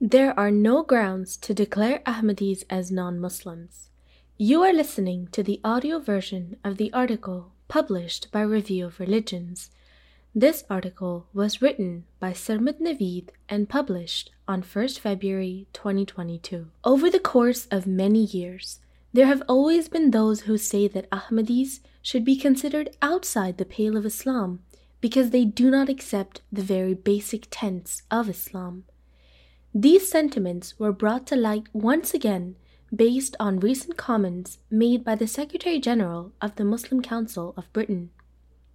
There are no grounds to declare Ahmadis as non Muslims. You are listening to the audio version of the article published by Review of Religions. This article was written by Sarmad Naveed and published on 1st February 2022. Over the course of many years, there have always been those who say that Ahmadis should be considered outside the pale of Islam because they do not accept the very basic tenets of Islam. These sentiments were brought to light once again based on recent comments made by the Secretary General of the Muslim Council of Britain.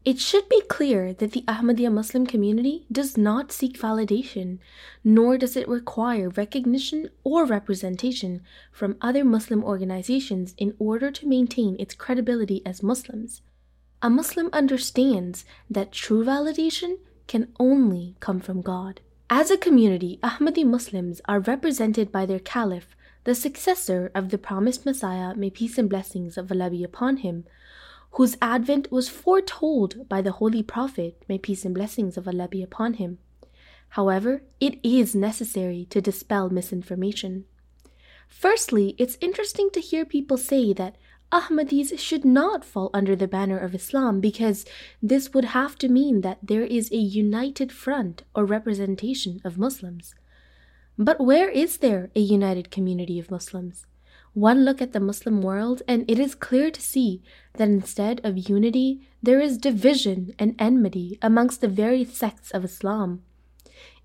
It should be clear that the Ahmadiyya Muslim community does not seek validation, nor does it require recognition or representation from other Muslim organizations in order to maintain its credibility as Muslims. A Muslim understands that true validation can only come from God. As a community, Ahmadi Muslims are represented by their caliph, the successor of the promised Messiah, may peace and blessings of Allah be upon him, whose advent was foretold by the Holy Prophet, may peace and blessings of Allah be upon him. However, it is necessary to dispel misinformation. Firstly, it's interesting to hear people say that Ahmadis should not fall under the banner of Islam because this would have to mean that there is a united front or representation of Muslims. But where is there a united community of Muslims? One look at the Muslim world, and it is clear to see that instead of unity, there is division and enmity amongst the very sects of Islam.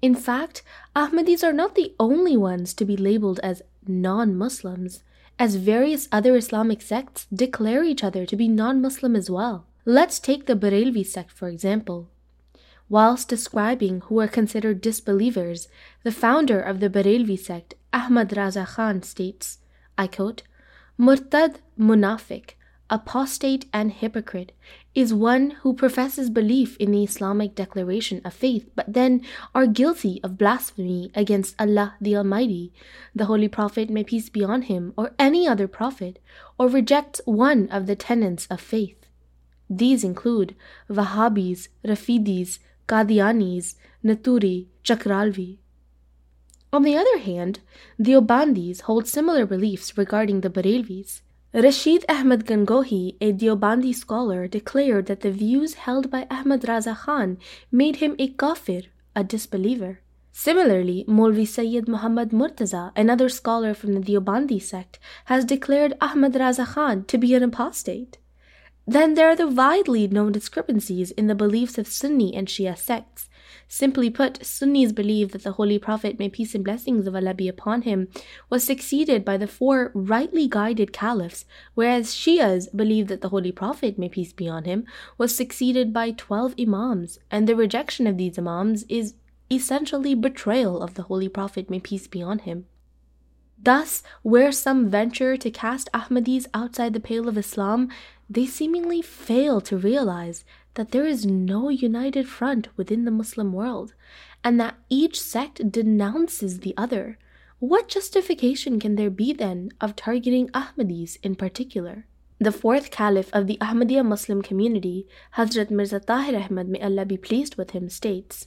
In fact, Ahmadis are not the only ones to be labeled as non Muslims as various other Islamic sects declare each other to be non Muslim as well. Let's take the Barelvi sect for example. Whilst describing who are considered disbelievers, the founder of the Barelvi sect, Ahmad Raza Khan, states, I quote, Murtad Munafik, apostate and hypocrite, is one who professes belief in the Islamic declaration of faith, but then are guilty of blasphemy against Allah the Almighty, the Holy Prophet, may peace be on him, or any other prophet, or rejects one of the tenets of faith. These include Wahhabis, Rafidis, Qadianis, Naturi, Chakralvi. On the other hand, the Deobandis hold similar beliefs regarding the Barelvis. Rashid Ahmad Gangohi, a Deobandi scholar, declared that the views held by Ahmad Raza Khan made him a kafir, a disbeliever. Similarly, Molvi Sayyid Muhammad Murtaza, another scholar from the Deobandi sect, has declared Ahmad Raza Khan to be an apostate. Then there are the widely known discrepancies in the beliefs of Sunni and Shia sects. Simply put, Sunnis believe that the Holy Prophet, may peace and blessings of Allah be upon him, was succeeded by the four rightly guided caliphs, whereas Shias believe that the Holy Prophet, may peace be on him, was succeeded by twelve Imams, and the rejection of these Imams is essentially betrayal of the Holy Prophet, may peace be on him. Thus, where some venture to cast Ahmadis outside the pale of Islam, they seemingly fail to realize that there is no united front within the Muslim world, and that each sect denounces the other. What justification can there be then of targeting Ahmadis in particular? The fourth caliph of the Ahmadiyya Muslim community, Hazrat Mirza Tahir Ahmad, may Allah be pleased with him, states,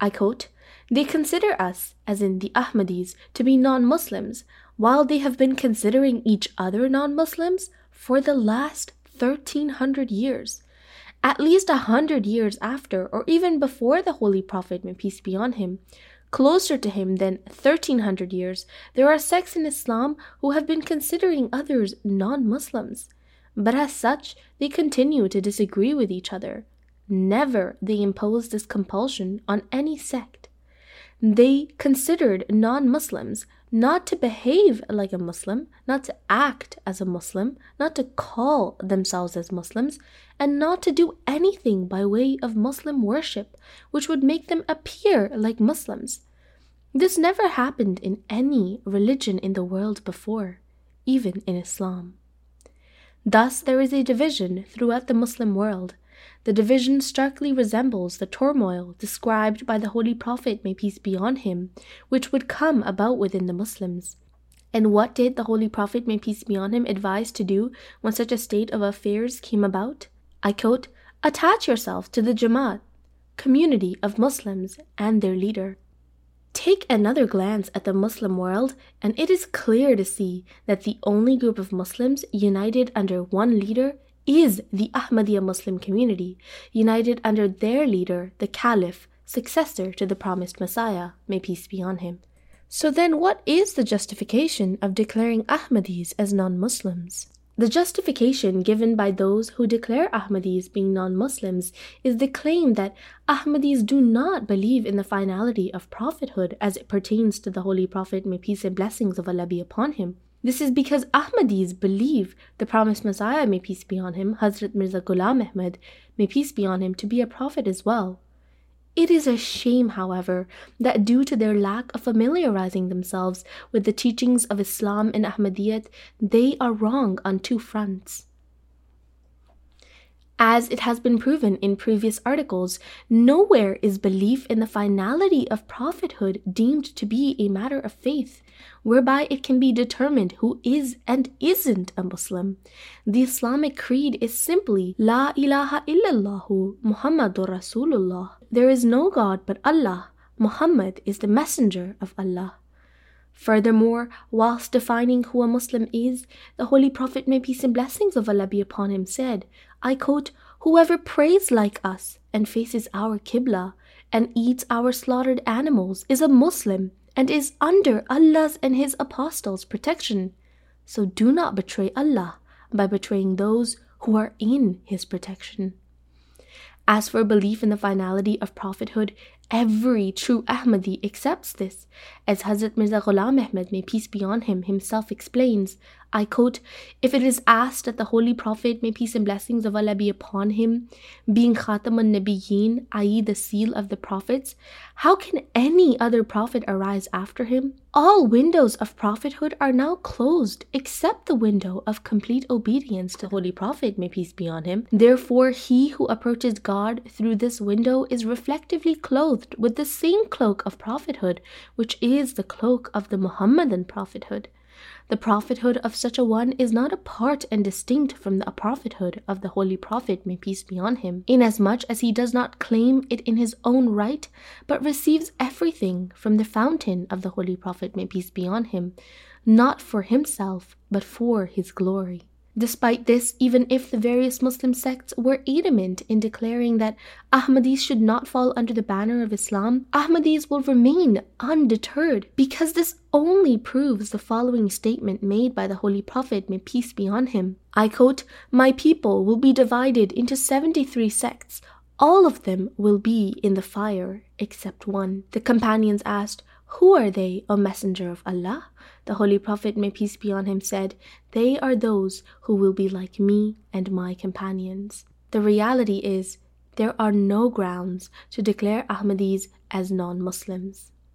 I quote, They consider us, as in the Ahmadis, to be non Muslims, while they have been considering each other non Muslims for the last 1300 years at least a hundred years after, or even before the Holy Prophet, may peace be on him, closer to him than 1300 years, there are sects in Islam who have been considering others non Muslims. But as such, they continue to disagree with each other. Never they impose this compulsion on any sect. They considered non Muslims not to behave like a Muslim, not to act as a Muslim, not to call themselves as Muslims, and not to do anything by way of Muslim worship which would make them appear like Muslims. This never happened in any religion in the world before, even in Islam. Thus, there is a division throughout the Muslim world the division starkly resembles the turmoil described by the Holy Prophet, may peace be on him, which would come about within the Muslims. And what did the Holy Prophet, may peace be on him, advise to do when such a state of affairs came about? I quote, Attach yourself to the Jamaat, community of Muslims, and their leader. Take another glance at the Muslim world, and it is clear to see that the only group of Muslims united under one leader is the Ahmadiyya Muslim community, united under their leader, the Caliph, successor to the promised Messiah, may peace be on him. So then, what is the justification of declaring Ahmadis as non Muslims? The justification given by those who declare Ahmadis being non Muslims is the claim that Ahmadis do not believe in the finality of prophethood as it pertains to the Holy Prophet, may peace and blessings of Allah be upon him. This is because Ahmadis believe the promised Messiah, may peace be on him, Hazrat Mirza Ghulam Ahmad, may peace be on him, to be a prophet as well. It is a shame, however, that due to their lack of familiarizing themselves with the teachings of Islam and Ahmadiyyat, they are wrong on two fronts. As it has been proven in previous articles, nowhere is belief in the finality of prophethood deemed to be a matter of faith, whereby it can be determined who is and isn't a Muslim. The Islamic creed is simply La ilaha illallahu Muhammadur Rasulullah. There is no God but Allah. Muhammad is the messenger of Allah. Furthermore, whilst defining who a Muslim is, the Holy Prophet, may peace and blessings of Allah be upon him, said, I quote, Whoever prays like us and faces our Qibla and eats our slaughtered animals is a Muslim and is under Allah's and His Apostles' protection. So do not betray Allah by betraying those who are in His protection. As for belief in the finality of prophethood, every true Ahmadi accepts this. As Hazrat Mirza Ghulam Ahmad, may peace be on him, himself explains, I quote, If it is asked that the Holy Prophet, may peace and blessings of Allah be upon him, being Khatamun Nabiyyin, i.e., the seal of the prophets, how can any other prophet arise after him? All windows of prophethood are now closed except the window of complete obedience to the Holy Prophet, may peace be on him. Therefore, he who approaches God through this window is reflectively clothed with the same cloak of prophethood, which is the cloak of the Muhammadan prophethood. The prophethood of such a one is not apart and distinct from the prophethood of the Holy Prophet, may peace be on him, inasmuch as he does not claim it in his own right, but receives everything from the fountain of the Holy Prophet, may peace be on him, not for himself, but for his glory. Despite this, even if the various Muslim sects were adamant in declaring that Ahmadis should not fall under the banner of Islam, Ahmadis will remain undeterred because this only proves the following statement made by the Holy Prophet, may peace be on him. I quote, My people will be divided into 73 sects. All of them will be in the fire except one. The companions asked, Who are they, O Messenger of Allah? The Holy Prophet, may peace be on him, said, They are those who will be like me and my companions. The reality is, there are no grounds to declare Ahmadis as non Muslims.